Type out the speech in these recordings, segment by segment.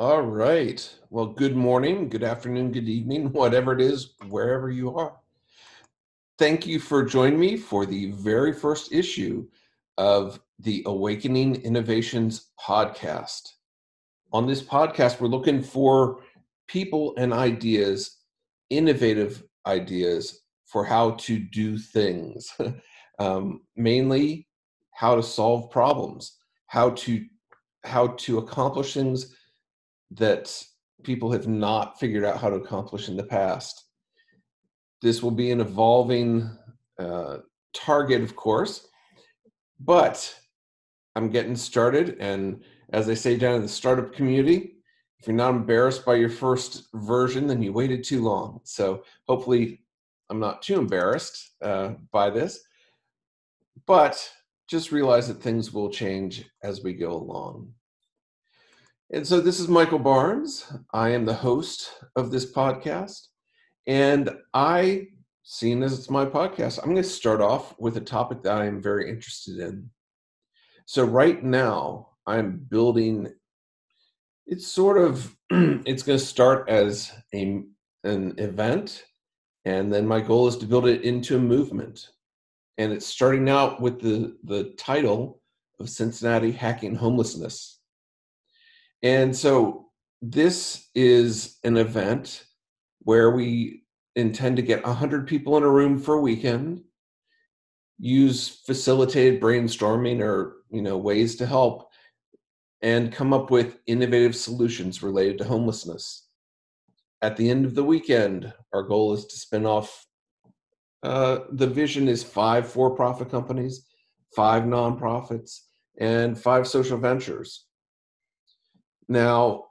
All right. Well, good morning, good afternoon, good evening, whatever it is, wherever you are. Thank you for joining me for the very first issue of the Awakening Innovations podcast. On this podcast, we're looking for people and ideas, innovative ideas for how to do things, um, mainly how to solve problems, how to how to accomplish things that people have not figured out how to accomplish in the past. This will be an evolving uh, target, of course, but I'm getting started. And as I say down in the startup community, if you're not embarrassed by your first version, then you waited too long. So hopefully, I'm not too embarrassed uh, by this. But just realize that things will change as we go along. And so this is Michael Barnes. I am the host of this podcast. And I, seeing as it's my podcast, I'm going to start off with a topic that I am very interested in. So right now, I'm building it's sort of it's going to start as a an event and then my goal is to build it into a movement and it's starting out with the the title of Cincinnati hacking homelessness and so this is an event where we intend to get 100 people in a room for a weekend, use facilitated brainstorming or you know ways to help and come up with innovative solutions related to homelessness. At the end of the weekend, our goal is to spin off uh, the vision is five for-profit companies, five nonprofits, and five social ventures now,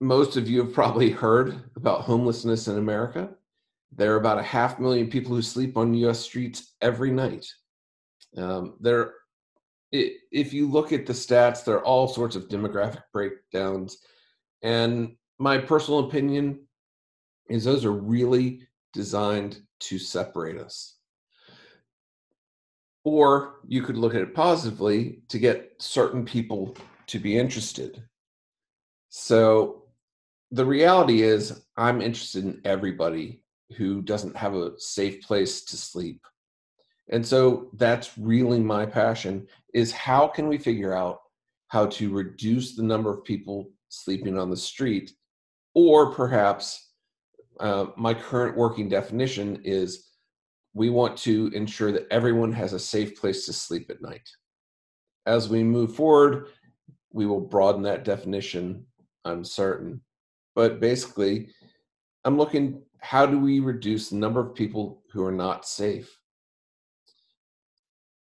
most of you have probably heard about homelessness in America. There are about a half million people who sleep on US streets every night. Um, there, if you look at the stats, there are all sorts of demographic breakdowns. And my personal opinion is those are really designed to separate us. Or you could look at it positively to get certain people to be interested. So the reality is, I'm interested in everybody who doesn't have a safe place to sleep. And so that's really my passion is how can we figure out how to reduce the number of people sleeping on the street or perhaps uh, my current working definition is we want to ensure that everyone has a safe place to sleep at night. As we move forward, we will broaden that definition I'm certain. But basically, I'm looking how do we reduce the number of people who are not safe?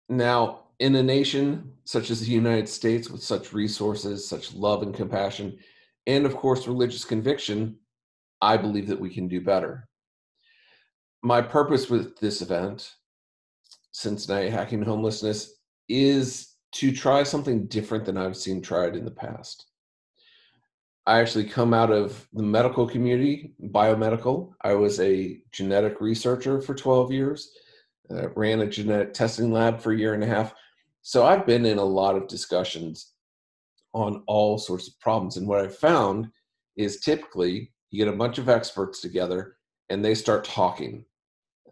Now, in a nation such as the United States with such resources, such love and compassion, and of course, religious conviction, I believe that we can do better. My purpose with this event, Cincinnati Hacking Homelessness, is to try something different than I've seen tried in the past. I actually come out of the medical community, biomedical. I was a genetic researcher for 12 years, uh, ran a genetic testing lab for a year and a half. So I've been in a lot of discussions on all sorts of problems. And what I've found is typically you get a bunch of experts together and they start talking.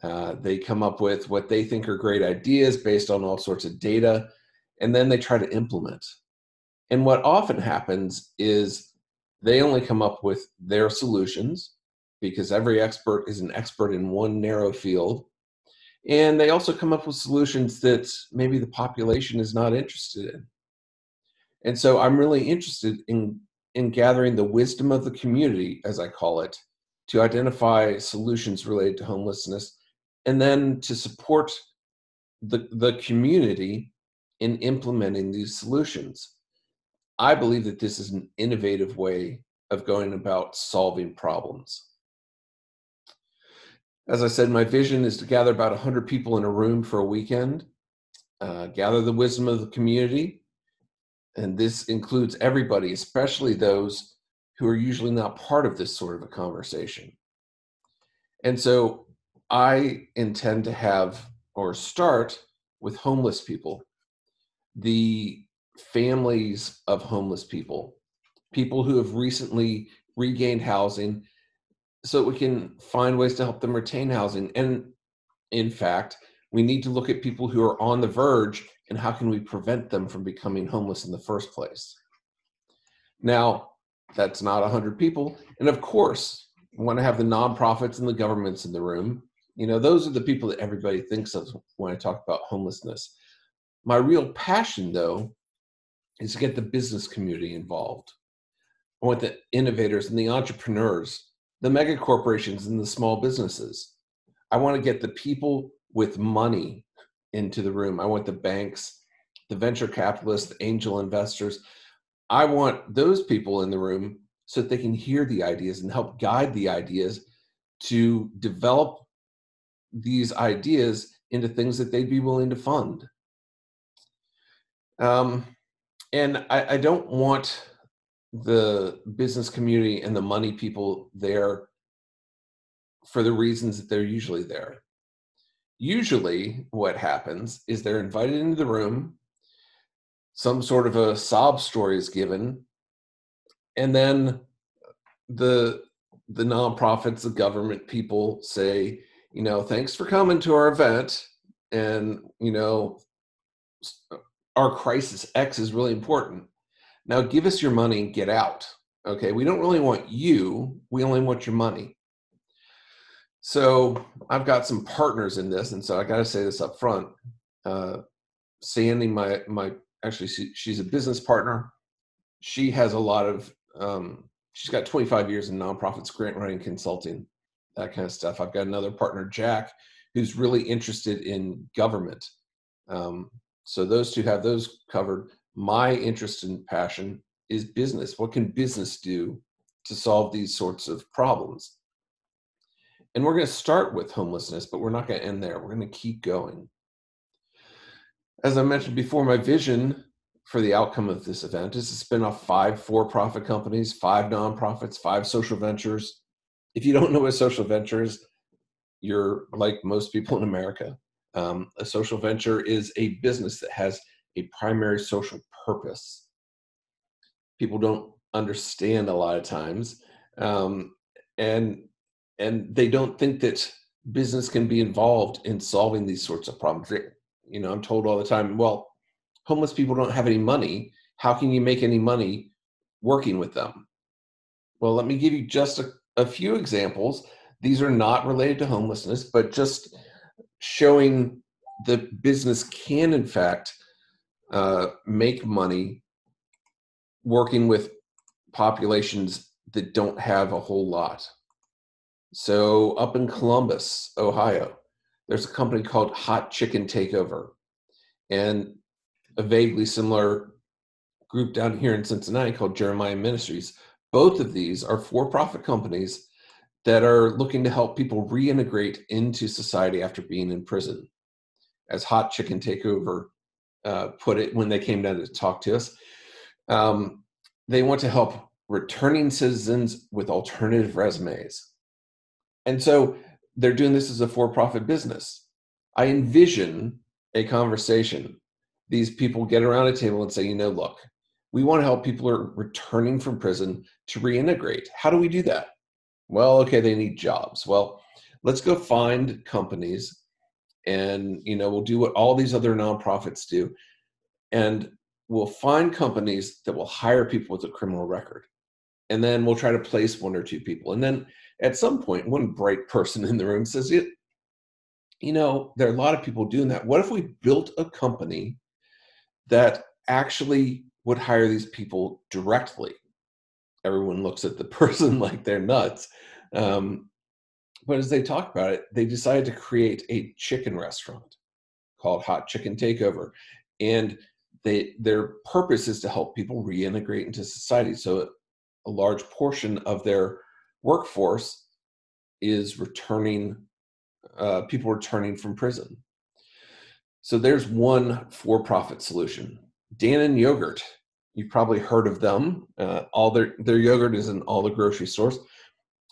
Uh, they come up with what they think are great ideas based on all sorts of data, and then they try to implement. And what often happens is they only come up with their solutions because every expert is an expert in one narrow field. And they also come up with solutions that maybe the population is not interested in. And so I'm really interested in, in gathering the wisdom of the community, as I call it, to identify solutions related to homelessness and then to support the, the community in implementing these solutions. I believe that this is an innovative way of going about solving problems. As I said, my vision is to gather about 100 people in a room for a weekend, uh, gather the wisdom of the community, and this includes everybody, especially those who are usually not part of this sort of a conversation. And so I intend to have or start with homeless people. The families of homeless people people who have recently regained housing so we can find ways to help them retain housing. And in fact, we need to look at people who are on the verge and how can we prevent them from becoming homeless in the first place. Now, that's not 100 people. And of course, we want to have the nonprofits and the governments in the room. You know, those are the people that everybody thinks of when I talk about homelessness. My real passion, though, is to get the business community involved. I want the innovators and the entrepreneurs, the mega corporations and the small businesses. I want to get the people with money into the room. I want the banks, the venture capitalists, the angel investors. I want those people in the room so that they can hear the ideas and help guide the ideas to develop these ideas into things that they'd be willing to fund. Um, and I, I don't want the business community and the money people there for the reasons that they're usually there. Usually, what happens is they're invited into the room, some sort of a sob story is given, and then the the nonprofits, the government people say, you know, thanks for coming to our event, and you know, our crisis X is really important. Now give us your money and get out. Okay, we don't really want you, we only want your money. So I've got some partners in this, and so I got to say this up front. Uh, Sandy, my my actually she, she's a business partner. She has a lot of um, she's got 25 years in nonprofits, grant writing, consulting, that kind of stuff. I've got another partner, Jack, who's really interested in government. Um, so those two have those covered my interest and passion is business. What can business do to solve these sorts of problems? And we're going to start with homelessness, but we're not going to end there. We're going to keep going. As I mentioned before, my vision for the outcome of this event is to spin off five for profit companies, five nonprofits, five social ventures. If you don't know what social ventures, you're like most people in America. Um, a social venture is a business that has a primary social purpose. People don't understand a lot of times, um, and and they don't think that business can be involved in solving these sorts of problems. You know, I'm told all the time, well, homeless people don't have any money. How can you make any money working with them? Well, let me give you just a, a few examples. These are not related to homelessness, but just showing that business can, in fact, uh, make money working with populations that don't have a whole lot. So, up in Columbus, Ohio, there's a company called Hot Chicken Takeover, and a vaguely similar group down here in Cincinnati called Jeremiah Ministries. Both of these are for profit companies that are looking to help people reintegrate into society after being in prison. As Hot Chicken Takeover uh, put it when they came down to talk to us. Um, they want to help returning citizens with alternative resumes. And so they're doing this as a for profit business. I envision a conversation. These people get around a table and say, you know, look, we want to help people who are returning from prison to reintegrate. How do we do that? Well, okay, they need jobs. Well, let's go find companies and you know we'll do what all these other nonprofits do. And we'll find companies that will hire people with a criminal record. And then we'll try to place one or two people. And then at some point one bright person in the room says it you know there are a lot of people doing that. What if we built a company that actually would hire these people directly everyone looks at the person like they're nuts um, but as they talk about it, they decided to create a chicken restaurant called Hot Chicken Takeover. And they their purpose is to help people reintegrate into society. So a large portion of their workforce is returning uh, people returning from prison. So there's one for-profit solution. Dannon Yogurt, you've probably heard of them. Uh, all their their yogurt is in all the grocery stores.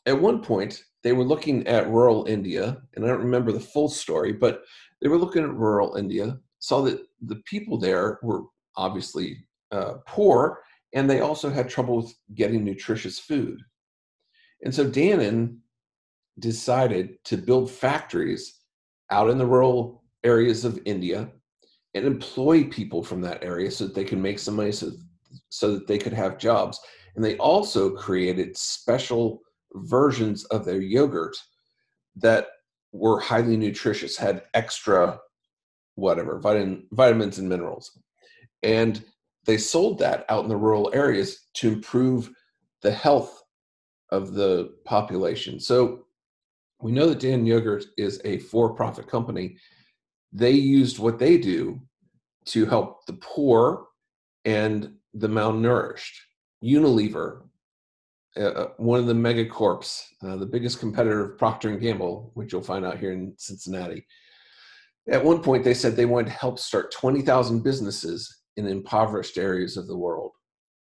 At one point, they were looking at rural India, and I don't remember the full story, but they were looking at rural India, saw that the people there were obviously uh, poor, and they also had trouble with getting nutritious food. And so Dannon decided to build factories out in the rural areas of India and employ people from that area so that they can make some money so, so that they could have jobs. And they also created special versions of their yogurt that were highly nutritious, had extra whatever, vitamin, vitamins and minerals. And they sold that out in the rural areas to improve the health of the population. So we know that Dannon Yogurt is a for profit company. They used what they do to help the poor and the malnourished. Unilever, uh, uh one of the megacorps, uh, the biggest competitor of Procter and Gamble, which you'll find out here in Cincinnati. At one point, they said they wanted to help start 20,000 businesses in impoverished areas of the world.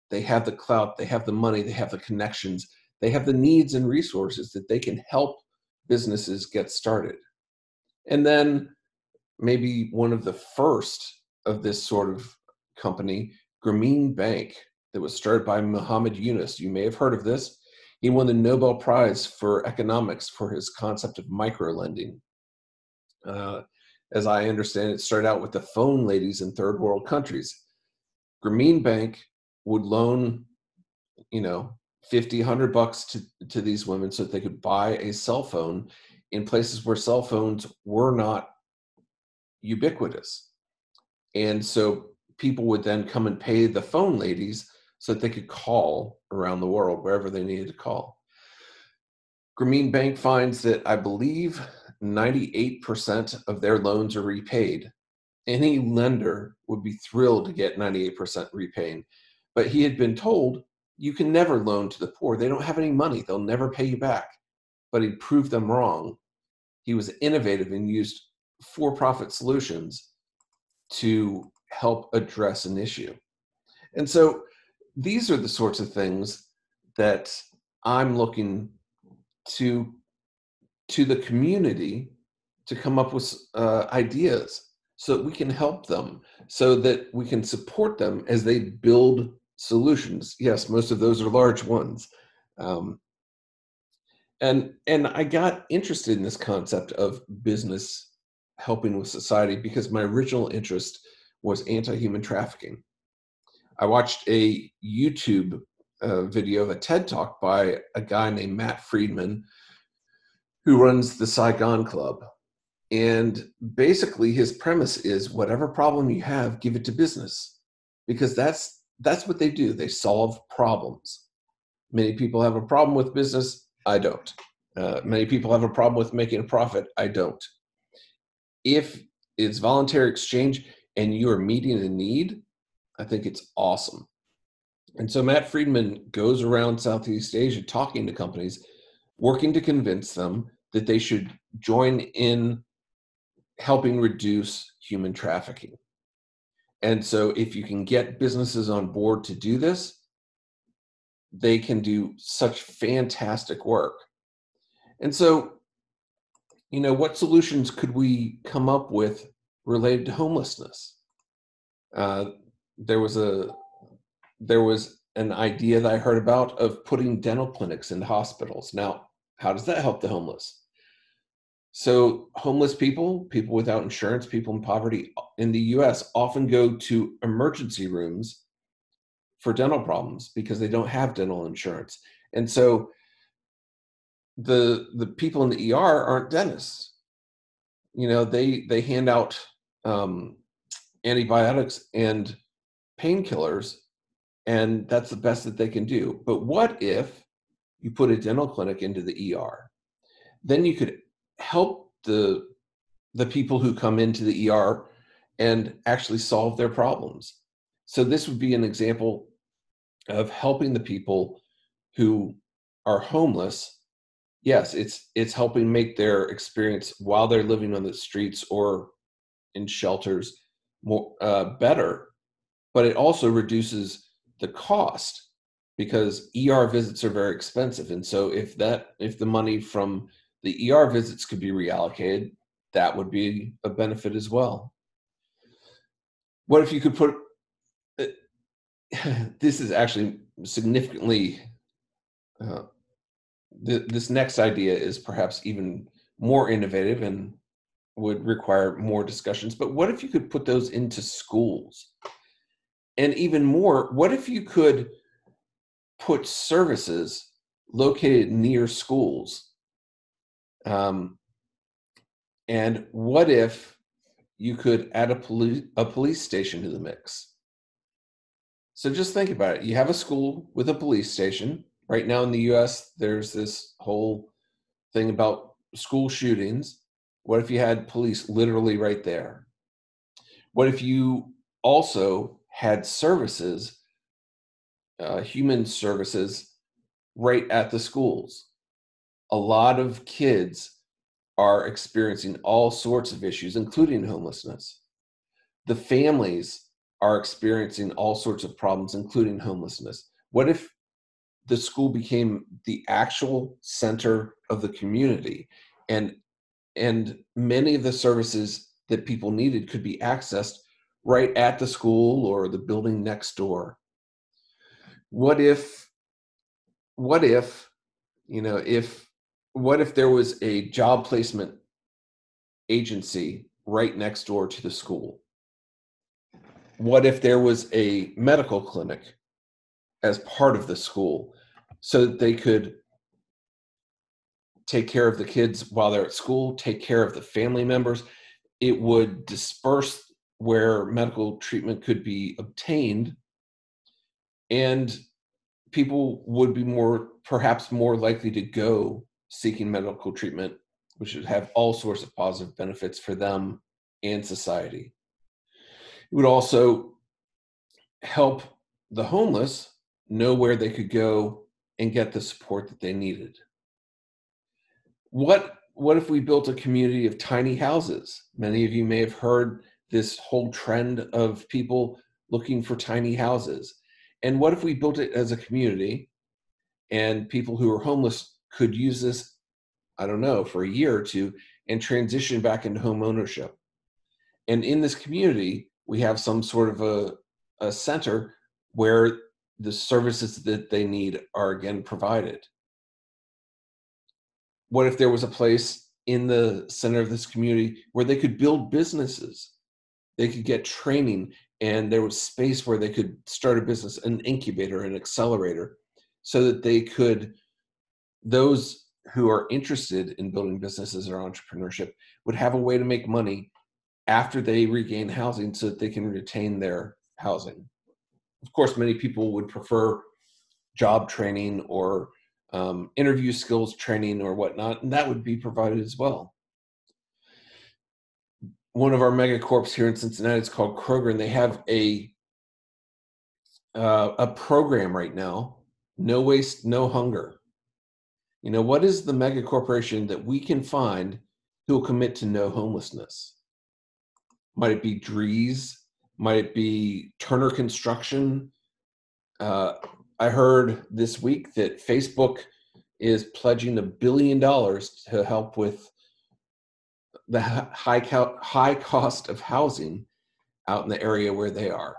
They have the clout, they have the money, they have the connections, they have the needs and resources that they can help businesses get started. And then maybe one of the first of this sort of company, Grameen Bank, that was started by Muhammad Yunus. You may have heard of this. He won the Nobel Prize for economics for his concept of micro lending. Uh, as I understand it, started out with the phone ladies in third world countries. Grameen Bank would loan, you know, 50, 100 bucks to, to these women so that they could buy a cell phone in places where cell phones were not ubiquitous. And so people would then come and pay the phone ladies so that they could call around the world wherever they needed to call. Grameen Bank finds that I believe 98% of their loans are repaid. Any lender would be thrilled to get 98% repaid. But he had been told, you can never loan to the poor. They don't have any money. They'll never pay you back. But he proved them wrong. He was innovative and used for profit solutions to help address an issue. And so these are the sorts of things that I'm looking to to the community to come up with uh, ideas so that we can help them so that we can support them as they build solutions yes most of those are large ones um, and and i got interested in this concept of business helping with society because my original interest was anti-human trafficking i watched a youtube uh, video of a ted talk by a guy named matt friedman who runs the Mekong Club. And basically his premise is whatever problem you have, give it to business. Because that's that's what they do. They solve problems. Many people have a problem with business. I don't. Uh, many people have a problem with making a profit. I don't. If it's voluntary exchange and you are meeting a need, I think it's awesome. And so Matt Friedman goes around Southeast Asia talking to companies, working to convince them that they should join in helping reduce human trafficking. And so, if you can get businesses on board to do this, they can do such fantastic work. And so, you know, what solutions could we come up with related to homelessness? Uh, there was a there was an idea that I heard about of putting dental clinics into hospitals. Now, how does that help the homeless? So, homeless people, people without insurance, people in poverty in the US often go to emergency rooms for dental problems because they don't have dental insurance. And so the the people in the ER aren't dentists. You know, they they hand out um, antibiotics and painkillers, and that's the best that they can do. But what if you put a dental clinic into the ER? Then you could help the the people who come into the ER and actually solve their problems. So this would be an example of helping the people who are homeless. Yes, it's it's helping make their experience while they're living on the streets or in shelters more uh, better, but it also reduces the cost because ER visits are very expensive, and so if that if the money from the ER visits could be reallocated, that would be a benefit as well. What if you could put uh, this is actually significantly uh, th- this next idea is perhaps even more innovative and would require more discussions but what if you could put those into schools? And even more what if you could put services located near schools? Um, and what if you could add a police a police station to the mix? So just think about it. You have a school with a police station. Right now in the us there's this whole thing about school shootings what if you had police literally right there? What if you also had services, uh, human services, right at the schools? A lot of kids are experiencing all sorts of issues, including homelessness. The families are experiencing all sorts of problems, including homelessness. What if the school became the actual center of the community and and many of the services that people needed could be accessed right at the school or the building next door. What if what if you know if what if there was a job placement agency right next door to the school? What if there was a medical clinic as part of the school so that they could take care of the kids while they're at school, take care of the family members. It would disperse where medical treatment could be obtained, and people would be more, perhaps more likely to go seeking medical treatment, which would have all sorts of positive benefits for them and society. It would also help the homeless know where they could go and get the support that they needed what what if we built a community of tiny houses? Many of you may have heard this whole trend of people looking for tiny houses. And what if we built it as a community and people who are homeless could use this, I don't know, for a year or two and transition back into home ownership? And in this community, we have some sort of a, a center where the services that they need are again provided what if there was a place in the center of this community where they could build businesses? They could get training and there was space where they could start a business an incubator an accelerator so that they could those who are interested in building businesses or entrepreneurship would have a way to make money after they regain housing so that they can retain their housing. Of course many people would prefer job training or um, interview skills training or whatnot, and that would be provided as well. One of our megacorps here in Cincinnati is called Kroger, and they have a uh, a program right now: no waste, no hunger. You know, what is the mega corporation that we can find who will commit to no homelessness? Might it be Drees? Might it be Turner Construction? Uh, I heard this week that Facebook is pledging a billion dollars to help with the high high cost of housing out in the area where they are.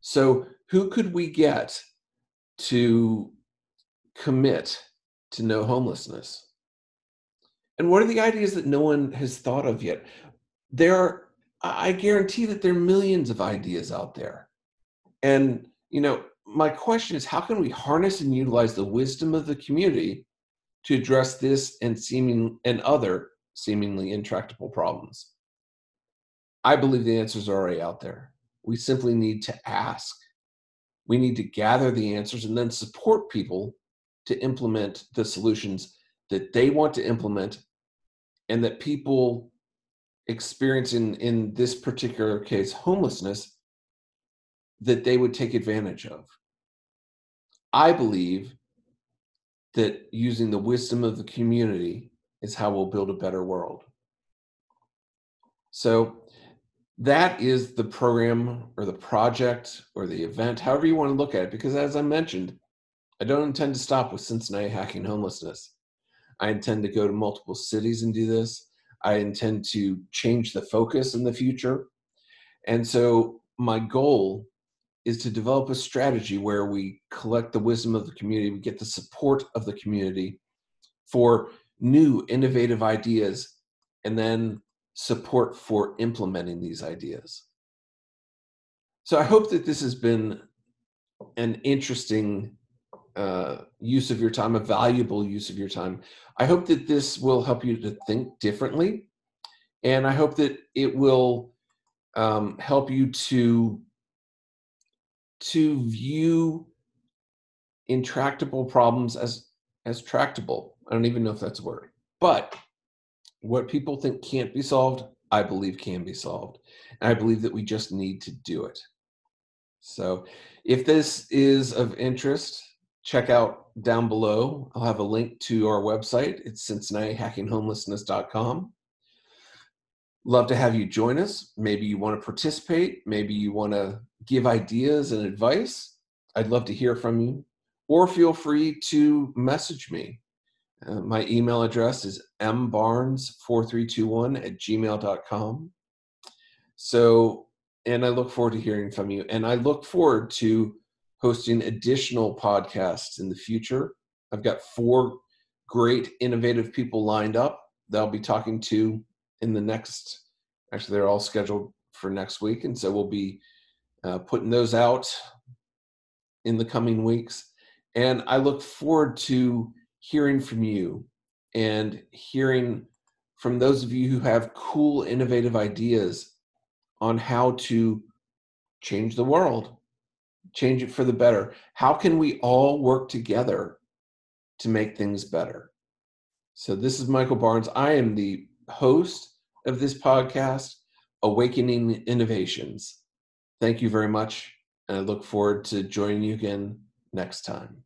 So, who could we get to commit to no homelessness? And what are the ideas that no one has thought of yet? There are, I guarantee that there are millions of ideas out there. And, you know, my question is how can we harness and utilize the wisdom of the community to address this and seeming and other seemingly intractable problems? I believe the answers are already out there. We simply need to ask. We need to gather the answers and then support people to implement the solutions that they want to implement and that people experiencing in this particular case homelessness that they would take advantage of I believe that using the wisdom of the community is how we'll build a better world. So that is the program or the project or the event, however you want to look at it, because as I mentioned, I don't intend to stop with Cincinnati Hacking Homelessness. I intend to go to multiple cities and do this. I intend to change the focus in the future. And so my goal is to develop a strategy where we collect the wisdom of the community, we get the support of the community for new innovative ideas, and then support for implementing these ideas. So I hope that this has been an interesting uh, use of your time, a valuable use of your time. I hope that this will help you to think differently, and I hope that it will um, help you to to view intractable problems as as tractable. I don't even know if that's a word, but what people think can't be solved, I believe can be solved, and I believe that we just need to do it. So, if this is of interest, check out down below. I'll have a link to our website. It's CincinnatiHackingHomelessness.com. Love to have you join us. Maybe you want to participate. Maybe you want to give ideas and advice. I'd love to hear from you. Or feel free to message me. Uh, my email address is mbarnes4321 at gmail.com. So, and I look forward to hearing from you. And I look forward to hosting additional podcasts in the future. I've got four great innovative people lined up that I'll be talking to in the next, actually, they're all scheduled for next week. And so we'll be uh, putting those out in the coming weeks. And I look forward to hearing from you and hearing from those of you who have cool, innovative ideas on how to change the world change it for the better. How can we all work together to make things better? So, this is Michael Barnes. I am the host of this podcast, Awakening Innovations. Thank you very much, and I look forward to joining you again next time.